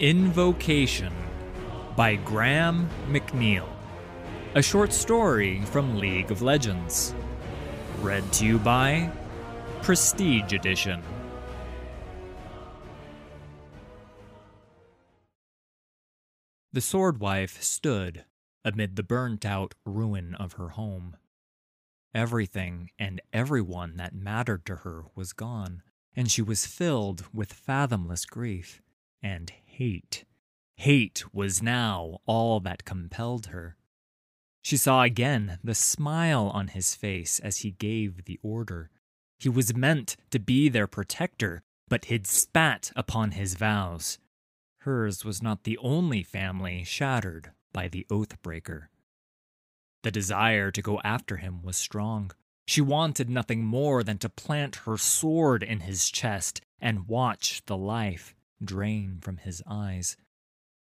Invocation by Graham McNeill. A short story from League of Legends. Read to you by Prestige Edition. The Swordwife stood amid the burnt out ruin of her home. Everything and everyone that mattered to her was gone, and she was filled with fathomless grief and hate. Hate was now all that compelled her. She saw again the smile on his face as he gave the order. He was meant to be their protector, but had spat upon his vows. Hers was not the only family shattered by the Oathbreaker. The desire to go after him was strong. She wanted nothing more than to plant her sword in his chest and watch the life drain from his eyes.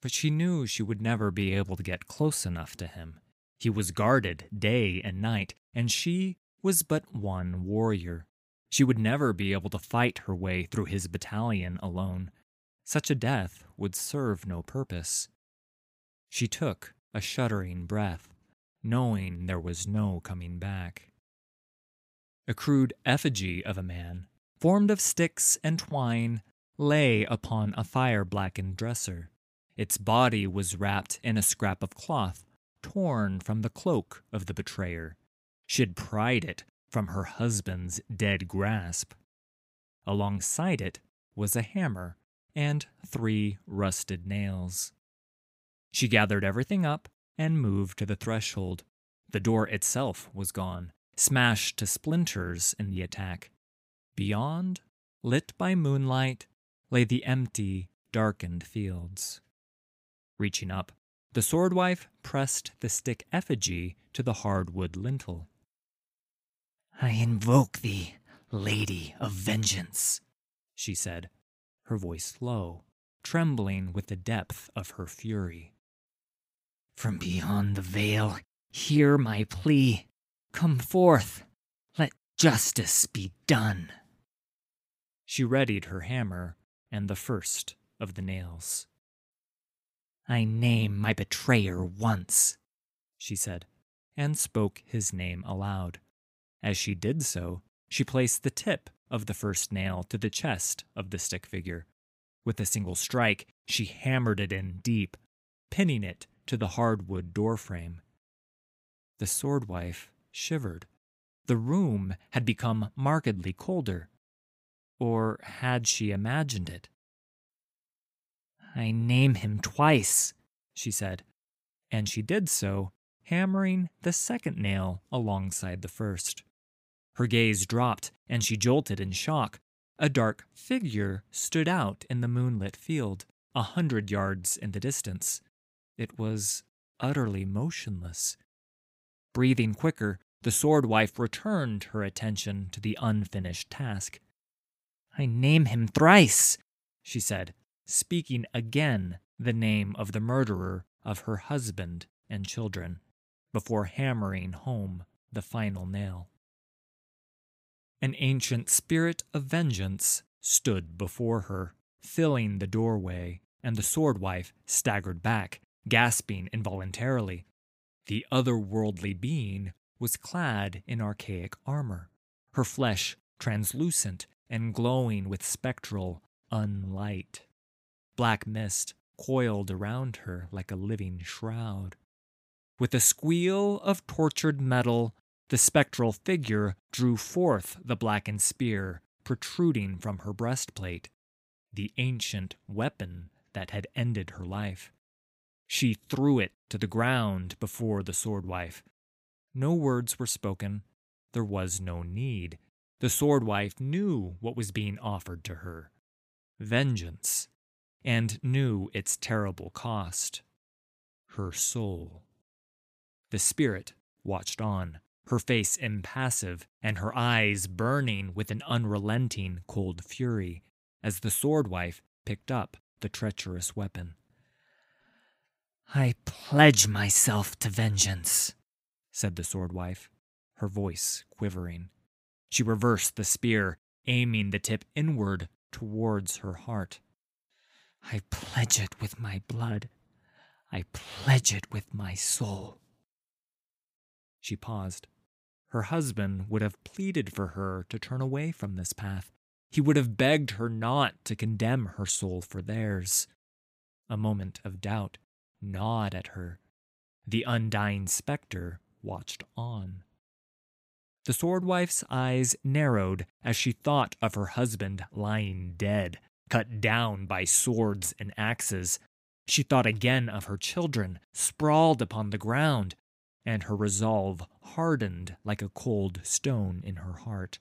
But she knew she would never be able to get close enough to him. He was guarded day and night, and she was but one warrior. She would never be able to fight her way through his battalion alone. Such a death would serve no purpose. She took a shuddering breath, knowing there was no coming back. A crude effigy of a man, formed of sticks and twine, lay upon a fire blackened dresser. Its body was wrapped in a scrap of cloth torn from the cloak of the betrayer. She had pried it from her husband's dead grasp. Alongside it was a hammer and three rusted nails. She gathered everything up and moved to the threshold. The door itself was gone, smashed to splinters in the attack. Beyond, lit by moonlight, lay the empty, darkened fields. Reaching up, the swordwife pressed the stick effigy to the hardwood lintel. I invoke thee, Lady of Vengeance, she said, her voice low, trembling with the depth of her fury. From beyond the veil, hear my plea. Come forth. Let justice be done. She readied her hammer and the first of the nails. I name my betrayer once, she said, and spoke his name aloud. As she did so, she placed the tip of the first nail to the chest of the stick figure. With a single strike, she hammered it in deep, pinning it to the hardwood doorframe. The swordwife shivered. The room had become markedly colder. Or had she imagined it? I name him twice, she said, and she did so, hammering the second nail alongside the first. Her gaze dropped, and she jolted in shock. A dark figure stood out in the moonlit field, a hundred yards in the distance. It was utterly motionless. Breathing quicker, the swordwife returned her attention to the unfinished task. I name him thrice, she said, speaking again the name of the murderer of her husband and children, before hammering home the final nail. An ancient spirit of vengeance stood before her, filling the doorway, and the swordwife staggered back, gasping involuntarily. The otherworldly being was clad in archaic armor, her flesh translucent and glowing with spectral unlight. Black mist coiled around her like a living shroud. With a squeal of tortured metal, the spectral figure drew forth the blackened spear protruding from her breastplate, the ancient weapon that had ended her life. She threw it to the ground before the swordwife. No words were spoken. There was no need. The sword wife knew what was being offered to her vengeance, and knew its terrible cost her soul. The spirit watched on, her face impassive and her eyes burning with an unrelenting cold fury, as the sword wife picked up the treacherous weapon. I pledge myself to vengeance, said the sword wife, her voice quivering. She reversed the spear, aiming the tip inward towards her heart. I pledge it with my blood. I pledge it with my soul. She paused. Her husband would have pleaded for her to turn away from this path. He would have begged her not to condemn her soul for theirs. A moment of doubt gnawed at her. The undying specter watched on. The sword wife's eyes narrowed as she thought of her husband lying dead, cut down by swords and axes. She thought again of her children sprawled upon the ground, and her resolve hardened like a cold stone in her heart.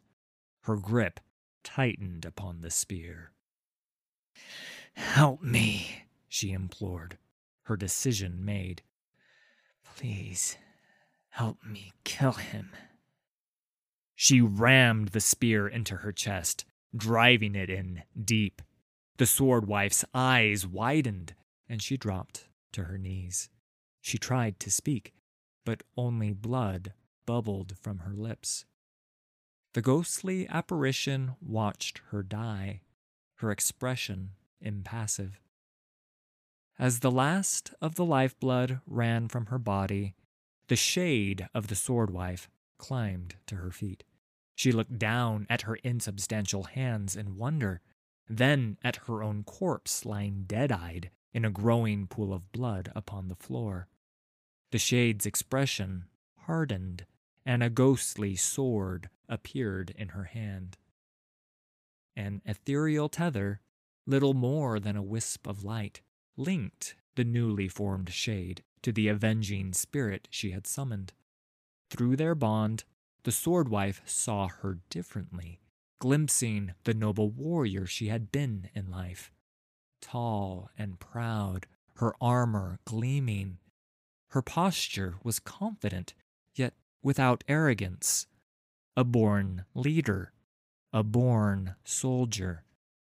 Her grip tightened upon the spear. Help me, she implored, her decision made. Please, help me kill him. She rammed the spear into her chest, driving it in deep. The sword wife's eyes widened, and she dropped to her knees. She tried to speak, but only blood bubbled from her lips. The ghostly apparition watched her die, her expression impassive. As the last of the lifeblood ran from her body, the shade of the sword wife climbed to her feet. She looked down at her insubstantial hands in wonder, then at her own corpse lying dead eyed in a growing pool of blood upon the floor. The shade's expression hardened, and a ghostly sword appeared in her hand. An ethereal tether, little more than a wisp of light, linked the newly formed shade to the avenging spirit she had summoned. Through their bond, the sword wife saw her differently, glimpsing the noble warrior she had been in life. Tall and proud, her armor gleaming, her posture was confident, yet without arrogance. A born leader, a born soldier.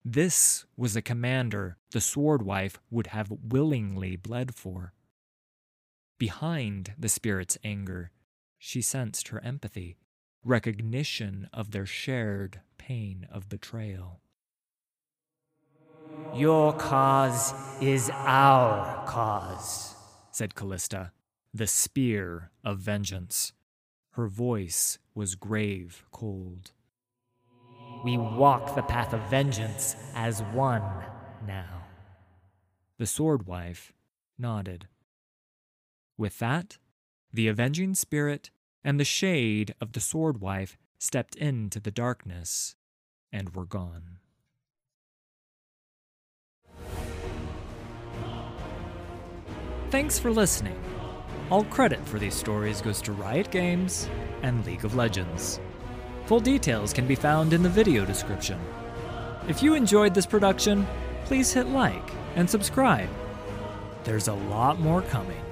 This was a commander the sword wife would have willingly bled for. Behind the spirit's anger, she sensed her empathy, recognition of their shared pain of betrayal. Your cause is our cause said Kalista, the spear of vengeance. Her voice was grave cold. We walk the path of vengeance as one now. The sword wife nodded. With that, the avenging spirit and the shade of the sword wife stepped into the darkness and were gone. Thanks for listening. All credit for these stories goes to Riot Games and League of Legends. Full details can be found in the video description. If you enjoyed this production, please hit like and subscribe. There's a lot more coming.